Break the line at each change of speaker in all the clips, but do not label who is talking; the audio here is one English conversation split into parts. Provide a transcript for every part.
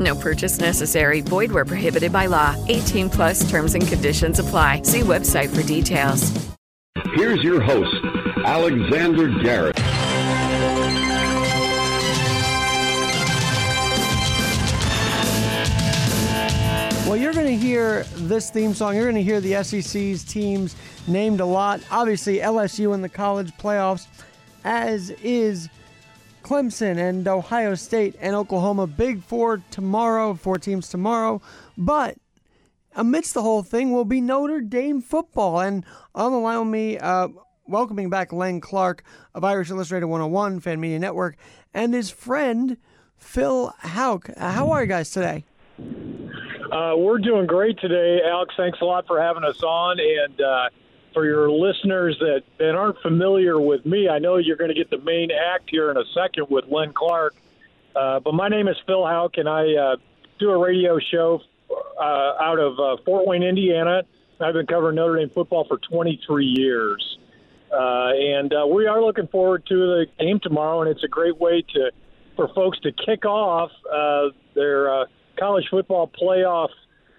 No purchase necessary. Void where prohibited by law. 18 plus terms and conditions apply. See website for details.
Here's your host, Alexander Garrett.
Well, you're going to hear this theme song. You're going to hear the SEC's teams named a lot. Obviously, LSU in the college playoffs, as is Clemson and Ohio State and Oklahoma. Big four tomorrow, four teams tomorrow. But amidst the whole thing will be Notre Dame football. And on the line with me, uh, welcoming back Len Clark of Irish Illustrated 101, Fan Media Network, and his friend, Phil Houck. Uh, how are you guys today?
Uh, we're doing great today, Alex. Thanks a lot for having us on, and uh, for your listeners that, that aren't familiar with me, I know you're going to get the main act here in a second with Len Clark. Uh, but my name is Phil Houck, and I uh, do a radio show uh, out of uh, Fort Wayne, Indiana. I've been covering Notre Dame football for 23 years. Uh, and uh, we are looking forward to the game tomorrow, and it's a great way to for folks to kick off uh, their uh, college football playoff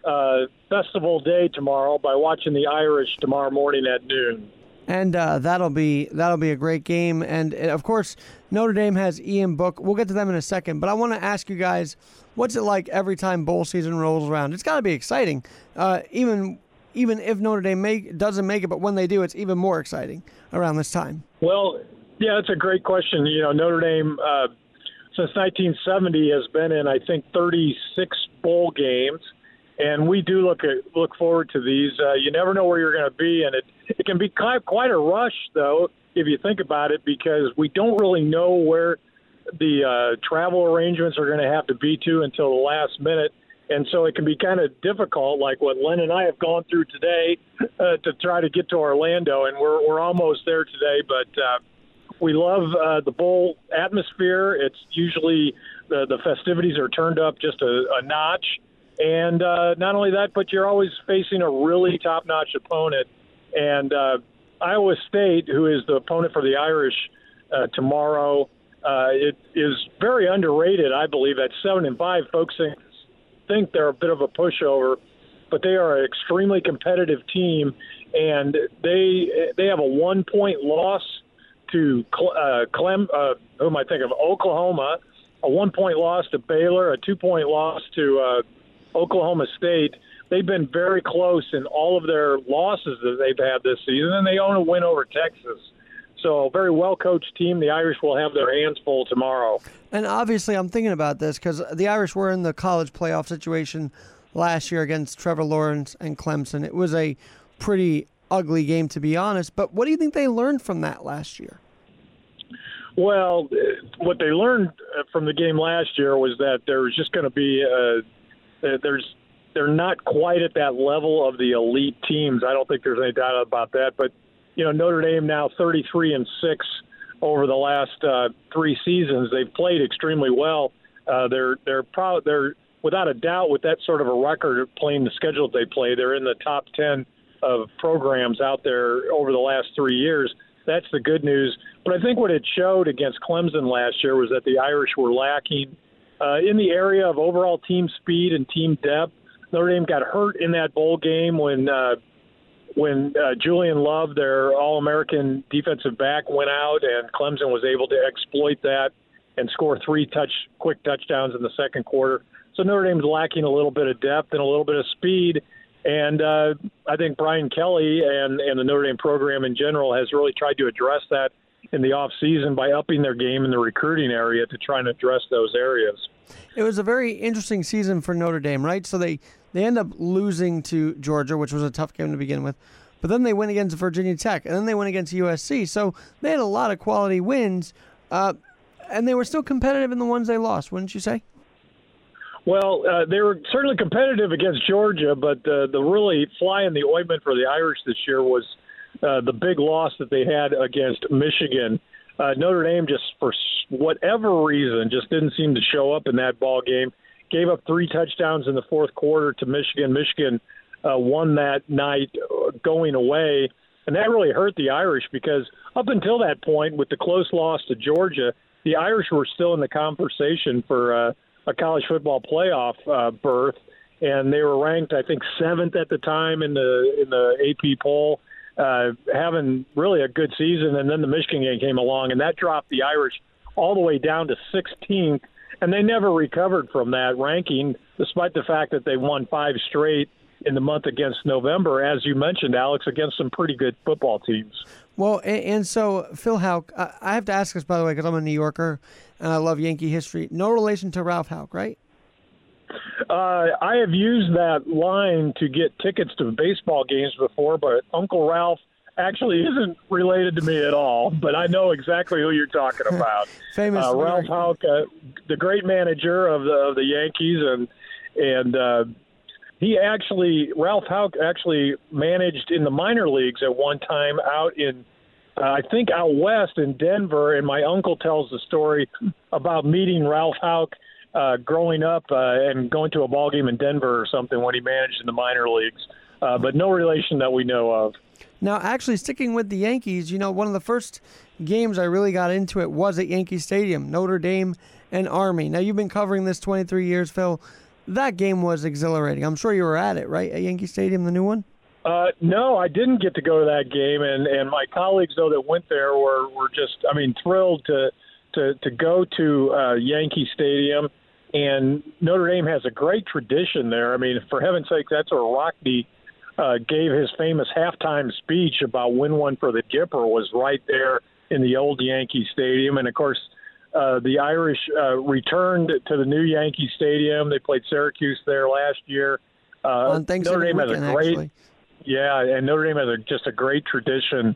uh, festival day tomorrow by watching the Irish tomorrow morning at noon.
And uh, that'll be that'll be a great game. And uh, of course, Notre Dame has Ian Book. We'll get to them in a second. But I want to ask you guys, what's it like every time bowl season rolls around? It's got to be exciting, uh, even even if Notre Dame make, doesn't make it. But when they do, it's even more exciting around this time.
Well, yeah, that's a great question. You know, Notre Dame uh, since 1970 has been in I think 36 bowl games and we do look at, look forward to these. Uh, you never know where you're going to be, and it it can be quite quite a rush though if you think about it, because we don't really know where the uh, travel arrangements are going to have to be to until the last minute. And so it can be kind of difficult, like what Len and I have gone through today, uh, to try to get to Orlando, and we're we're almost there today. But uh, we love uh, the bowl atmosphere. It's usually the the festivities are turned up just a, a notch, and uh, not only that, but you're always facing a really top-notch opponent. And uh, Iowa State, who is the opponent for the Irish uh, tomorrow, uh, it is very underrated, I believe. At seven and five, folks think, think they're a bit of a pushover, but they are an extremely competitive team, and they they have a one-point loss to uh, Clem. Uh, who I thinking of? Oklahoma. A one-point loss to Baylor, a two-point loss to uh, Oklahoma State, they've been very close in all of their losses that they've had this season, and they own a win over Texas. So, a very well coached team. The Irish will have their hands full tomorrow.
And obviously, I'm thinking about this because the Irish were in the college playoff situation last year against Trevor Lawrence and Clemson. It was a pretty ugly game, to be honest. But what do you think they learned from that last year?
Well, what they learned uh, from the game last year was that there was just going to be a there's they're not quite at that level of the elite teams. I don't think there's any doubt about that. But you know, Notre Dame now 33 and six over the last uh, three seasons. They've played extremely well. Uh, they're they're proud. They're without a doubt with that sort of a record playing the schedule that they play. They're in the top 10 of programs out there over the last three years. That's the good news. But I think what it showed against Clemson last year was that the Irish were lacking uh, in the area of overall team speed and team depth. Notre Dame got hurt in that bowl game when uh, when uh, Julian Love, their All-American defensive back, went out, and Clemson was able to exploit that and score three touch quick touchdowns in the second quarter. So Notre Dame's lacking a little bit of depth and a little bit of speed, And uh, I think Brian Kelly and, and the Notre Dame program in general has really tried to address that in the off season by upping their game in the recruiting area to try and address those areas.
It was a very interesting season for Notre Dame, right? So they they end up losing to Georgia, which was a tough game to begin with. But then they went against Virginia Tech, and then they went against USC. So they had a lot of quality wins, uh, and they were still competitive in the ones they lost, wouldn't you say?
Well, uh, they were certainly competitive against Georgia, but uh, the really fly in the ointment for the Irish this year was uh, the big loss that they had against Michigan. Uh, Notre Dame just for whatever reason just didn't seem to show up in that ball game. Gave up three touchdowns in the fourth quarter to Michigan. Michigan uh, won that night uh, going away, and that really hurt the Irish because up until that point, with the close loss to Georgia, the Irish were still in the conversation for. Uh, a college football playoff uh, berth, and they were ranked, I think, seventh at the time in the in the AP poll, Uh, having really a good season. And then the Michigan game came along, and that dropped the Irish all the way down to 16th, and they never recovered from that ranking, despite the fact that they won five straight in the month against November, as you mentioned, Alex, against some pretty good football teams.
Well, and, and so Phil Houck, I have to ask this by the way because I'm a New Yorker and I love Yankee history. No relation to Ralph Houk, right?
Uh, I have used that line to get tickets to baseball games before, but Uncle Ralph actually isn't related to me at all. But I know exactly who you're talking about.
Famous
uh, Ralph Houk, uh, the great manager of the of the Yankees, and and uh, he actually Ralph Houk actually managed in the minor leagues at one time out in uh, I think out west in Denver, and my uncle tells the story about meeting Ralph Houk uh, growing up uh, and going to a ball game in Denver or something when he managed in the minor leagues, uh, but no relation that we know of.
Now, actually, sticking with the Yankees, you know, one of the first games I really got into it was at Yankee Stadium, Notre Dame and Army. Now, you've been covering this 23 years, Phil. That game was exhilarating. I'm sure you were at it, right? At Yankee Stadium, the new one?
Uh, no, I didn't get to go to that game, and and my colleagues though that went there were were just, I mean, thrilled to to to go to uh, Yankee Stadium. And Notre Dame has a great tradition there. I mean, for heaven's sake, that's where Rockne uh, gave his famous halftime speech about "Win One for the Gipper" was right there in the old Yankee Stadium, and of course. Uh, the Irish uh, returned to the new Yankee Stadium. They played Syracuse there last year.
Uh, On
Notre Dame
weekend,
has a great,
actually.
yeah, and Notre Dame has a, just a great tradition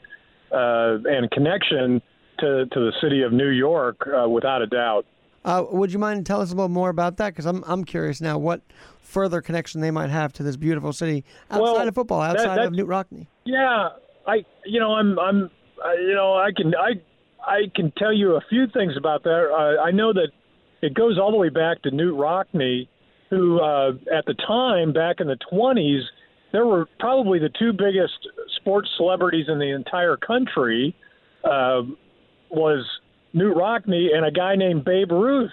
uh, and connection to, to the city of New York, uh, without a doubt.
Uh, would you mind tell us a little more about that? Because I'm I'm curious now what further connection they might have to this beautiful city outside
Well,
of football, outside
that-
of Knute Rockne.
Yeah, I you know I'm I'm I, you know I can I I can tell you a few things about that. Uh, I know that it goes all the way back to Knute Rockne, who uh, at the time back in the 20s there were probably the two biggest sports celebrities in the entire country uh, was Knute Rockne and a guy named Babe Ruth.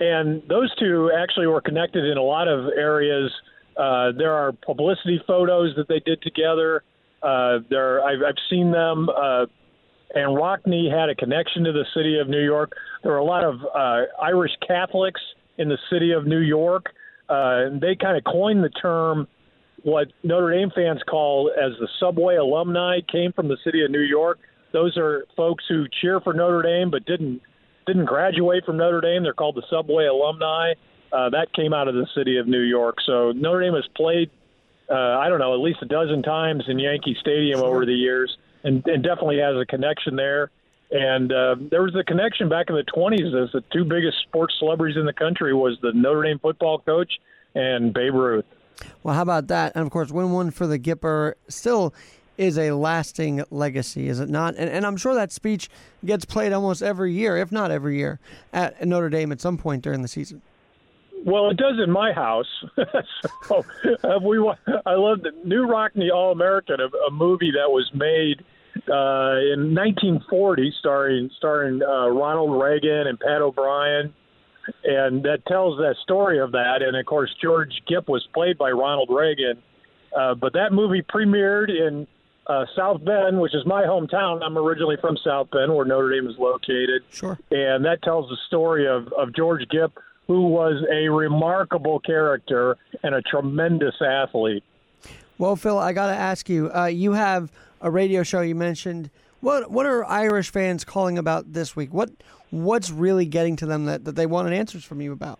And those two actually were connected in a lot of areas. Uh, there are publicity photos that they did together. Uh, there, I've, I've seen them. Uh, and Rockne had a connection to the city of New York. There were a lot of uh, Irish Catholics in the city of New York. Uh, and they kind of coined the term what Notre Dame fans call as the subway alumni came from the city of New York. Those are folks who cheer for Notre Dame but didn't didn't graduate from Notre Dame. They're called the subway alumni. Uh, that came out of the city of New York. So Notre Dame has played, uh, I don't know, at least a dozen times in Yankee Stadium over the years, and, and definitely has a connection there. And uh, there was a connection back in the 20s as the two biggest sports celebrities in the country was the Notre Dame football coach and Babe Ruth.
Well, how about that? And of course, win one for the Gipper still is a lasting legacy, is it not? And, and I'm sure that speech gets played almost every year, if not every year, at Notre Dame at some point during the season.
Well, it does in my house. so uh, we, I love the Knute Rockne All American, a, a movie that was made uh, in 1940, starring starring uh, Ronald Reagan and Pat O'Brien, and that tells that story of that. And of course, George Gipp was played by Ronald Reagan. Uh, but that movie premiered in uh, South Bend, which is my hometown. I'm originally from South Bend, where Notre Dame is located
Sure.
and that tells the story of, of George Gipp, who was a remarkable character and a tremendous athlete.
Well, Phil, I got to ask you. Uh, you have a radio show. You mentioned what what are Irish fans calling about this week? What what's really getting to them that, that they wanted answers from you about?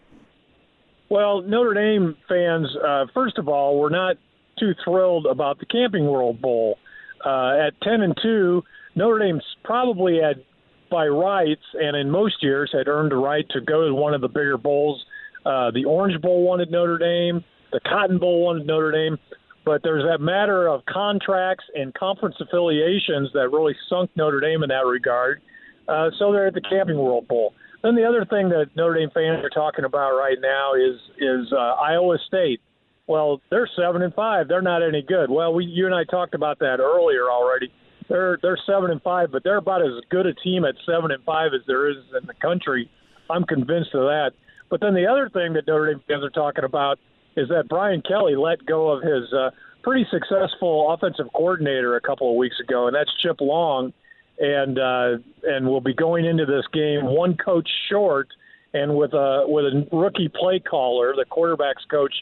Well, Notre Dame fans, uh, first of all, we're not too thrilled about the Camping World Bowl. Uh, at ten and two, Notre Dame's probably had by rights, and in most years had earned the right to go to one of the bigger bowls. Uh, the Orange Bowl wanted Notre Dame. The Cotton Bowl wanted Notre Dame. But there's that matter of contracts and conference affiliations that really sunk Notre Dame in that regard. Uh, so they're at the Camping World Bowl. Then the other thing that Notre Dame fans are talking about right now is is uh, Iowa State. Well, they're seven and five. They're not any good. Well, we you and I talked about that earlier already. They're they're seven and five, but they're about as good a team at seven and five as there is in the country. I'm convinced of that. But then the other thing that Notre Dame fans are talking about is that Brian Kelly let go of his uh, pretty successful offensive coordinator a couple of weeks ago, and that's Chip Long, and uh, and will be going into this game one coach short, and with a with a rookie play caller, the quarterbacks coach.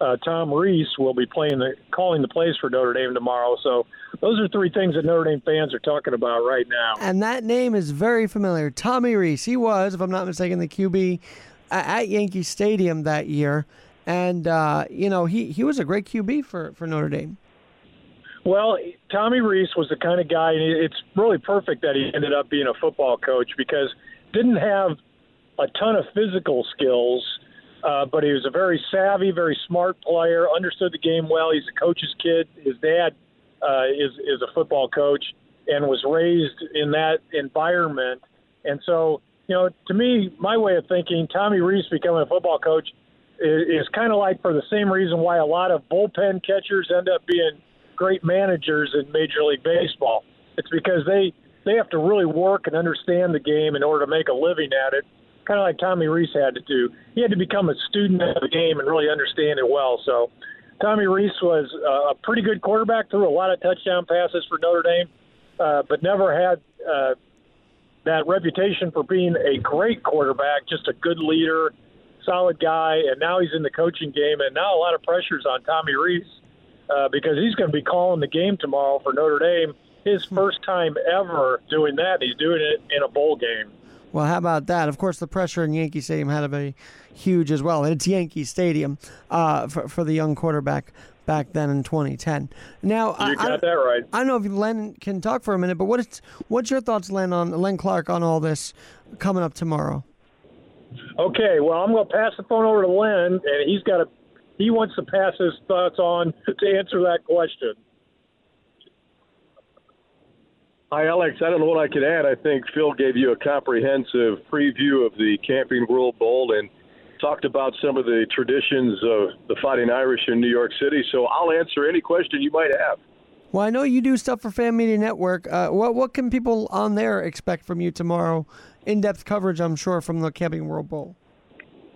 Uh, Tom Rees will be playing the calling the plays for Notre Dame tomorrow. So those are three things that Notre Dame fans are talking about right now.
And that name is very familiar. Tommy Rees. He was, if I'm not mistaken, the QB at Yankee Stadium that year and uh, you know he he was a great QB for for Notre Dame.
Well, Tommy Rees was the kind of guy. And it's really perfect that he ended up being a football coach because didn't have a ton of physical skills, uh, but he was a very savvy, very smart player. Understood the game well. He's a coach's kid. His dad uh, is is a football coach and was raised in that environment. And so, you know, to me, my way of thinking, Tommy Rees becoming a football coach is kind of like for the same reason why a lot of bullpen catchers end up being great managers in Major League Baseball. It's because they they have to really work and understand the game in order to make a living at it. Kind of like Tommy Rees had to do. He had to become a student of the game and really understand it well. So Tommy Rees was a pretty good quarterback, threw a lot of touchdown passes for Notre Dame, uh, but never had uh, that reputation for being a great quarterback, just a good leader solid guy, and now he's in the coaching game, and now a lot of pressure's on Tommy Rees uh, because he's going to be calling the game tomorrow for Notre Dame. His hmm. first time ever doing that. He's doing it in a bowl game.
Well, how about that? Of course, the pressure in Yankee Stadium had to be huge as well. It's Yankee Stadium uh, for, for the young quarterback back then in 2010. Now,
you I, got I, that right.
I don't know if Len can talk for a minute, but what is, what's your thoughts, Len, on Len Clark on all this coming up tomorrow?
Okay, well, I'm going to pass the phone over to Len, and he's got to. He wants to pass his thoughts on to answer that question.
Hi, Alex. I don't know what I could add. I think Phil gave you a comprehensive preview of the Camping World Bowl and talked about some of the traditions of the Fighting Irish in New York City. So I'll answer any question you might have.
Well, I know you do stuff for Fan Media Network. Uh, what what can people on there expect from you tomorrow in-depth coverage, I'm sure, from the Camping World Bowl.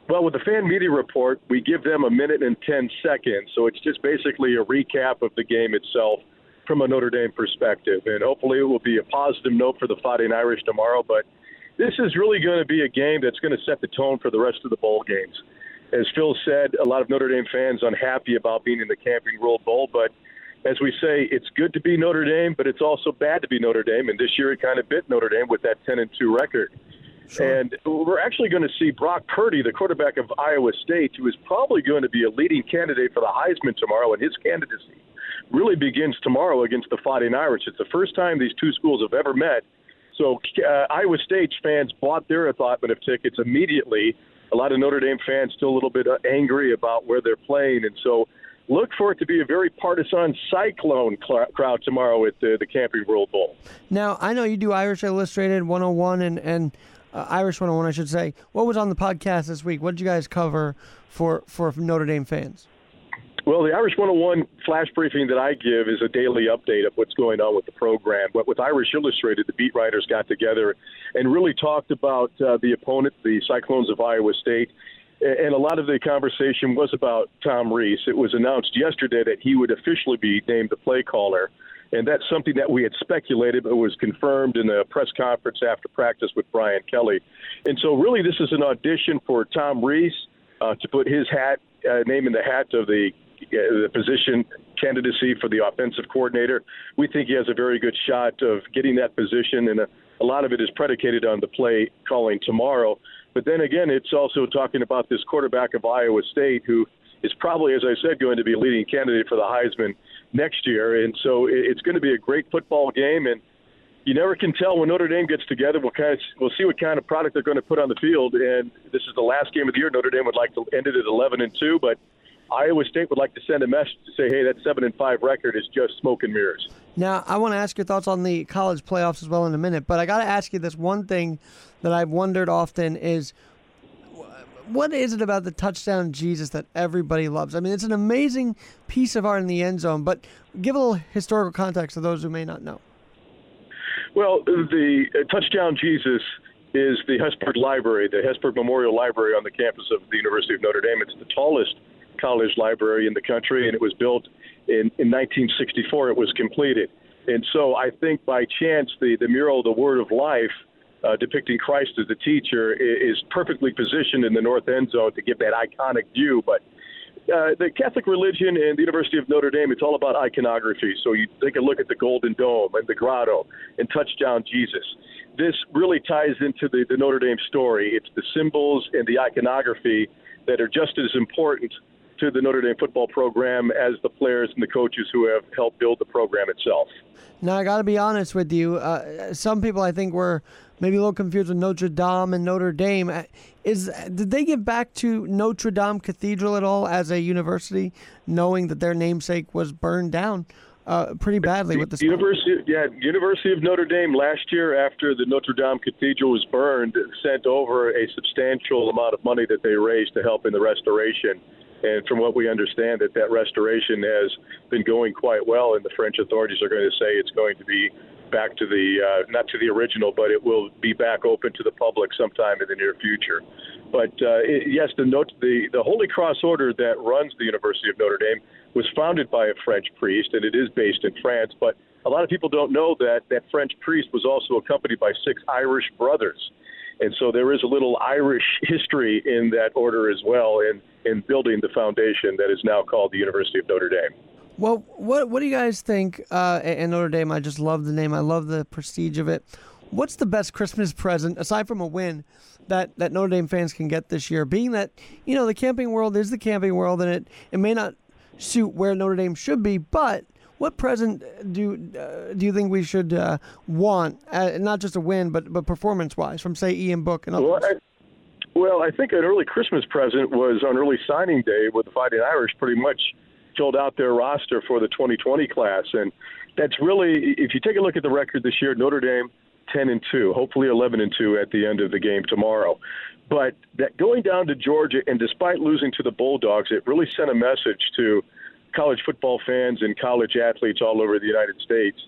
Well, with the fan media report, we give them a minute and 10 seconds. So it's just basically a recap of the game itself from a Notre Dame perspective. And hopefully it will be a positive note for the Fighting Irish tomorrow. But this is really going to be a game that's going to set the tone for the rest of the bowl games. As Phil said, a lot of Notre Dame fans unhappy about being in the Camping World Bowl. But as we say, it's good to be Notre Dame, but it's also bad to be Notre Dame. And this year it kind of bit Notre Dame with that 10 and 2 record. Sure. And we're actually going to see Brock Purdy, the quarterback of Iowa State, who is probably going to be a leading candidate for the Heisman tomorrow, and his candidacy really begins tomorrow against the Fighting Irish. It's the first time these two schools have ever met. So uh, Iowa State fans bought their allotment of tickets immediately. A lot of Notre Dame fans still a little bit uh, angry about where they're playing, and so look for it to be a very partisan cyclone cl- crowd tomorrow at the, the Camping World Bowl.
Now, I know you do Irish Illustrated 101 and, and uh, Irish 101, I should say. What was on the podcast this week? What did you guys cover for, for Notre Dame fans?
Well, the Irish 101 flash briefing that I give is a daily update of what's going on with the program. But with Irish Illustrated, the beat writers got together and really talked about uh, the opponent, the Cyclones of Iowa State. And a lot of the conversation was about Tom Rees. It was announced yesterday that he would officially be named the play caller and that's something that we had speculated, but was confirmed in a press conference after practice with Brian Kelly. And so, really, this is an audition for Tom Rees uh, to put his hat uh, name in the hat of the Uh, the position candidacy for the offensive coordinator. We think he has a very good shot of getting that position, and a, a lot of it is predicated on the play calling tomorrow. But then again, it's also talking about this quarterback of Iowa State who is probably, as I said, going to be a leading candidate for the Heisman next year. And so it's going to be a great football game. And you never can tell when Notre Dame gets together. We'll kind of we'll see what kind of product they're going to put on the field. And this is the last game of the year. Notre Dame would like to end it at 11 and two, but Iowa State would like to send a message to say, hey, that seven and five record is just smoke and mirrors.
Now, I want to ask your thoughts on the college playoffs as well in a minute, but I got to ask you this one thing that I've wondered often is what is it about the touchdown Jesus that everybody loves? I mean, it's an amazing piece of art in the end zone, but give a little historical context to those who may not know.
Well, the uh, touchdown Jesus is the Hesburgh Library, the Hesburgh Memorial Library on the campus of the University of Notre Dame. It's the tallest college library in the country, and it was built in, in 1964. It was completed. And so I think by chance, the, the mural, The Word of Life, uh, depicting Christ as the teacher, is perfectly positioned in the north end zone to give that iconic view. But uh, the Catholic religion and the University of Notre Dame, it's all about iconography. So you take a look at the Golden Dome and the Grotto and Touchdown Jesus. This really ties into the, the Notre Dame story. It's the symbols and the iconography that are just as important to the Notre Dame football program as the players and the coaches who have helped build the program itself.
Now, I got to be honest with you. Uh, some people, I think, were maybe a little confused with Notre Dame and Notre Dame. Uh, is did they give back to Notre Dame Cathedral at all as a university, knowing that their namesake was burned down? Uh, pretty badly with the
University, yeah, University of Notre Dame last year after the Notre Dame Cathedral was burned, sent over a substantial amount of money that they raised to help in the restoration and from what we understand, that that restoration has been going quite well, and the French authorities are going to say it's going to be back to the uh, not to the original, but it will be back open to the public sometime in the near future. But uh, it, yes, the, note, the the Holy Cross Order that runs the University of Notre Dame was founded by a French priest, and it is based in France. But a lot of people don't know that that French priest was also accompanied by six Irish brothers. And so there is a little Irish history in that order as well. And in building the foundation that is now called the University of Notre Dame.
Well, what what do you guys think? Uh, in Notre Dame, I just love the name. I love the prestige of it. What's the best Christmas present aside from a win that, that Notre Dame fans can get this year? Being that you know the camping world is the camping world, and it it may not suit where Notre Dame should be, but what present do uh, do you think we should uh, want? Uh, not just a win, but but performance wise, from say Ian Book and others.
Well, well, I think an early Christmas present was on early signing day, where the Fighting Irish pretty much filled out their roster for the 2020 class, and that's really, if you take a look at the record this year, Notre Dame 10 and 2, hopefully 11 and 2 at the end of the game tomorrow. But that going down to Georgia, and despite losing to the Bulldogs, it really sent a message to college football fans and college athletes all over the United States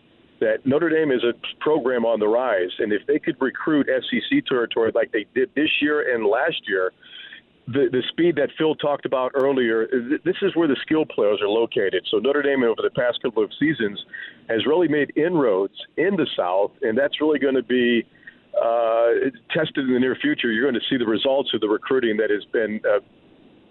that Notre Dame is a program on the rise, and if they could recruit SEC territory like they did this year and last year, the the speed that Phil talked about earlier, this is where the skill players are located. So Notre Dame over the past couple of seasons has really made inroads in the South, and that's really going to be uh, tested in the near future. You're going to see the results of the recruiting that has been uh,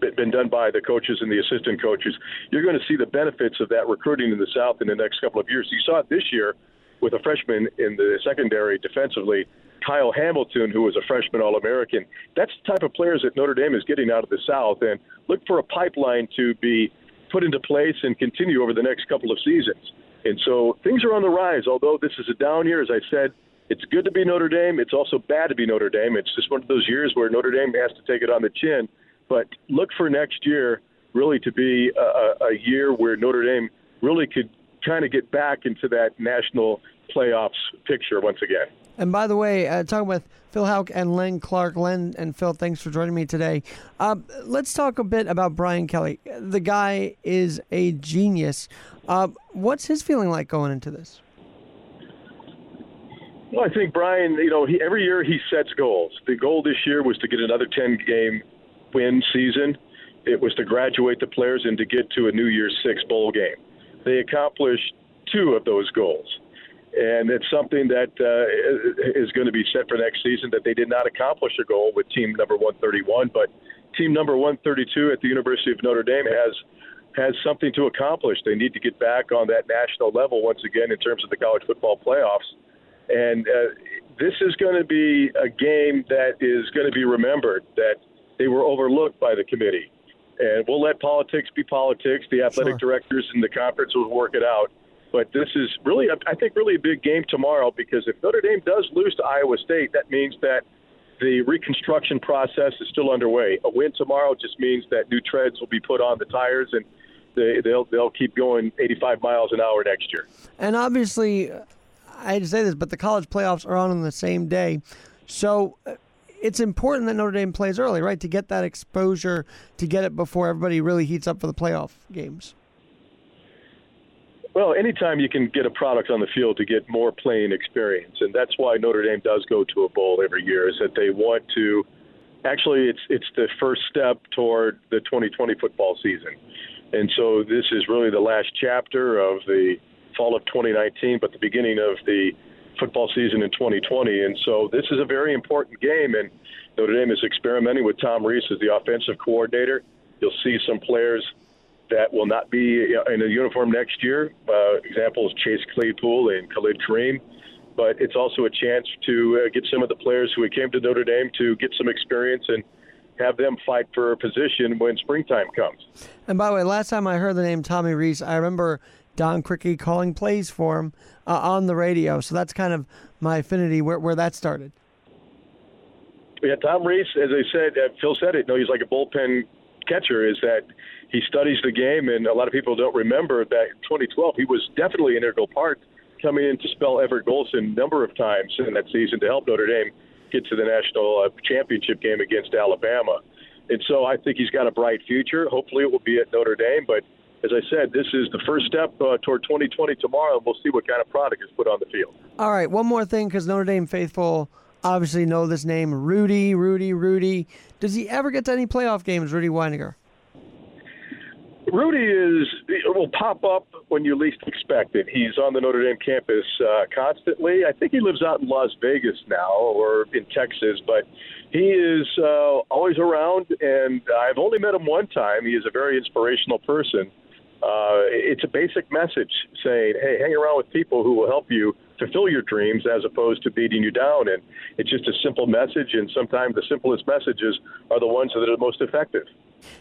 been done by the coaches and the assistant coaches. You're going to see the benefits of that recruiting in the South in the next couple of years. You saw it this year with a freshman in the secondary defensively, Kyle Hamilton, who was a freshman All American. That's the type of players that Notre Dame is getting out of the South. And look for a pipeline to be put into place and continue over the next couple of seasons. And so things are on the rise, although this is a down year, as I said. It's good to be Notre Dame. It's also bad to be Notre Dame. It's just one of those years where Notre Dame has to take it on the chin but look for next year really to be a, a year where Notre Dame really could kind of get back into that national playoffs picture once again.
And by the way, uh, talking with Phil Houck and Len Clark. Len and Phil, thanks for joining me today. Uh, let's talk a bit about Brian Kelly. The guy is a genius. Uh, what's his feeling like going into this?
Well, I think Brian, you know, he, every year he sets goals. The goal this year was to get another 10 game win season. It was to graduate the players and to get to a New Year's Six bowl game. They accomplished two of those goals. And it's something that uh, is going to be set for next season that they did not accomplish a goal with team number 131, but team number 132 at the University of Notre Dame has has something to accomplish. They need to get back on that national level once again in terms of the college football playoffs. And uh, this is going to be a game that is going to be remembered that they were overlooked by the committee. And we'll let politics be politics. The athletic sure. directors and the conference will work it out. But this is really, I think, really a big game tomorrow because if Notre Dame does lose to Iowa State, that means that the reconstruction process is still underway. A win tomorrow just means that new treads will be put on the tires and they, they'll they'll keep going 85 miles an hour next year.
And obviously, I hate to say this, but the college playoffs are on on the same day, so it's important that Notre Dame plays early, right, to get that exposure, to get it before everybody really heats up for the playoff games.
Well, anytime you can get a product on the field to get more playing experience, and that's why Notre Dame does go to a bowl every year, is that they want to. Actually, it's it's the first step toward the 2020 football season, and so this is really the last chapter of the fall of 2019, but the beginning of the football season in 2020. And so this is a very important game, and Notre Dame is experimenting with Tom Rees as the offensive coordinator. You'll see some players that will not be in a uniform next year. Uh, examples Chase Claypool and Khalid Kareem. But it's also a chance to uh, get some of the players who came to Notre Dame to get some experience and have them fight for a position when springtime comes.
And by the way, last time I heard the name Tommy Rees, I remember Don Criqui calling plays for him uh, on the radio. So that's kind of my affinity where, where that started.
Yeah, Tom Rees, as I said, uh, Phil said it. No, he's like a bullpen catcher. Is that he studies the game, and a lot of people don't remember that in 2012 he was definitely an integral part coming in to spell Everett Golson a number of times in that season to help Notre Dame get to the national uh, championship game against Alabama. And so I think he's got a bright future. Hopefully, it will be at Notre Dame. But as I said, this is the first step uh, toward 2020 tomorrow, and we'll see what kind of product is put on the field.
All right, one more thing, because Notre Dame faithful obviously know this name, Rudy, Rudy, Rudy. Does he ever get to any playoff games, Rudy Weininger?
Rudy is will pop up when you least expect it. He's on the Notre Dame campus uh, constantly. I think he lives out in Las Vegas now or in Texas, but he is uh, always around. And I've only met him one time. He is a very inspirational person. Uh, it's a basic message saying, "Hey, hang around with people who will help you fulfill your dreams, as opposed to beating you down." And it's just a simple message. And sometimes the simplest messages are the ones that are the most effective.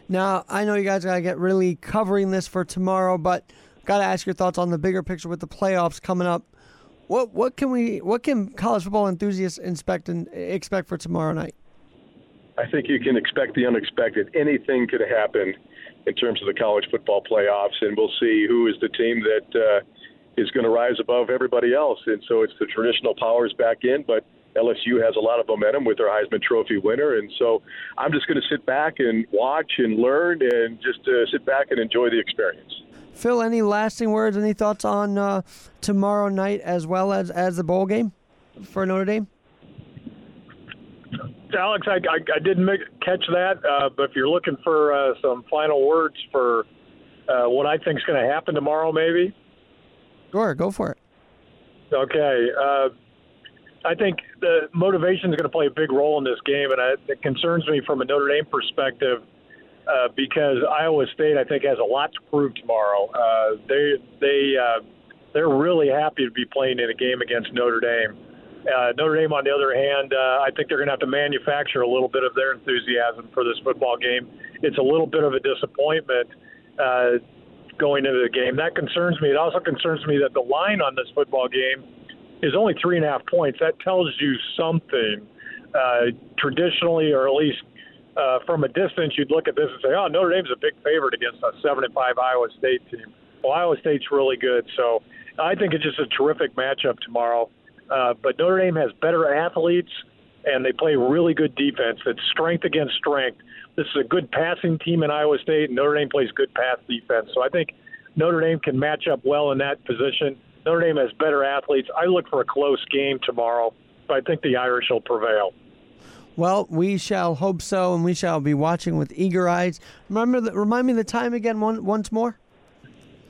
Now, I know you guys got to get really covering this for tomorrow, but got to ask your thoughts on the bigger picture with the playoffs coming up. What what can we what can college football enthusiasts expect and expect for tomorrow night?
I think you can expect the unexpected. Anything could happen in terms of the college football playoffs, and we'll see who is the team that uh, is going to rise above everybody else. And so it's the traditional powers back in, but LSU has a lot of momentum with their Heisman Trophy winner, and so I'm just going to sit back and watch and learn, and just uh, sit back and enjoy the experience.
Phil, any lasting words? Any thoughts on uh, tomorrow night as well as as the bowl game for Notre Dame?
Alex, I, I, I didn't make, catch that, uh, but if you're looking for uh, some final words for uh, what I think is going to happen tomorrow, maybe.
Sure, go for it.
Okay. Uh, I think the motivation is going to play a big role in this game, and I, it concerns me from a Notre Dame perspective uh, because Iowa State, I think, has a lot to prove tomorrow. Uh, they they uh, they're really happy to be playing in a game against Notre Dame. Uh, Notre Dame, on the other hand, uh, I think they're going to have to manufacture a little bit of their enthusiasm for this football game. It's a little bit of a disappointment uh, going into the game. That concerns me. It also concerns me that the line on this football game is only three and a half points. That tells you something. Uh, traditionally, or at least uh, from a distance, you'd look at this and say, "Oh, Notre Dame's a big favorite against a seven and five Iowa State team." Well, Iowa State's really good, so I think it's just a terrific matchup tomorrow. Uh, but Notre Dame has better athletes, and they play really good defense. It's strength against strength. This is a good passing team in Iowa State, and Notre Dame plays good pass defense. So I think Notre Dame can match up well in that position. Notre Dame has better athletes. I look for a close game tomorrow, but I think the Irish will prevail.
Well, we shall hope so, and we shall be watching with eager eyes. Remember, the, remind me the time again, one, once more.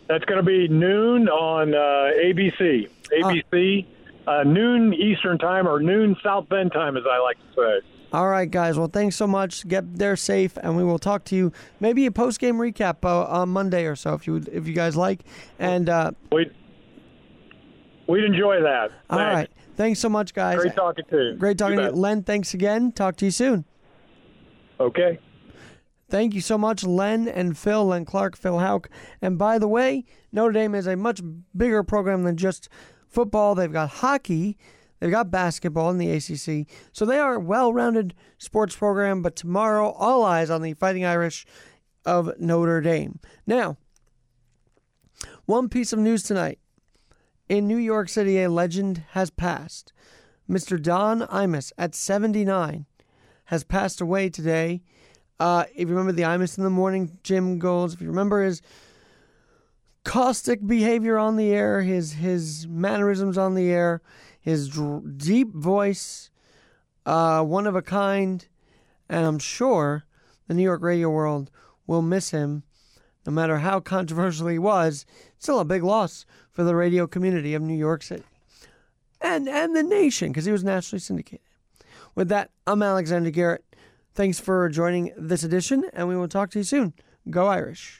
That's going to be noon on uh, ABC. ABC, uh, uh, noon Eastern time or noon South Bend time, as I like to say.
All right, guys. Well, thanks so much. Get there safe, and we will talk to you maybe a post game recap uh, on Monday or so if you if you guys like. And uh,
We'd, we'd enjoy that.
all
Thanks.
right, thanks so much, guys.
Great talking to you.
Great talking
You
to you. Len. Thanks again. Talk to you soon.
Okay.
Thank you so much, Len and Phil, Len Clark, Phil Hauk. And by the way, Notre Dame is a much bigger program than just football. They've got hockey, they've got basketball in the ACC. So they are a well rounded sports program. But tomorrow, all eyes on the Fighting Irish of Notre Dame. Now, one piece of news tonight. In New York City, a legend has passed. Mr. Don Imus, at 79, has passed away today. Uh, if you remember the Imus in the morning, Jim Golds, if you remember his caustic behavior on the air, his his mannerisms on the air, his dr- deep voice, uh, one of a kind, and I'm sure the New York radio world will miss him, no matter how controversial he was. Still a big loss for the radio community of New York City and and the nation because he was nationally syndicated. With that, I'm Alexander Garrett. Thanks for joining this edition, and we will talk to you soon. Go Irish.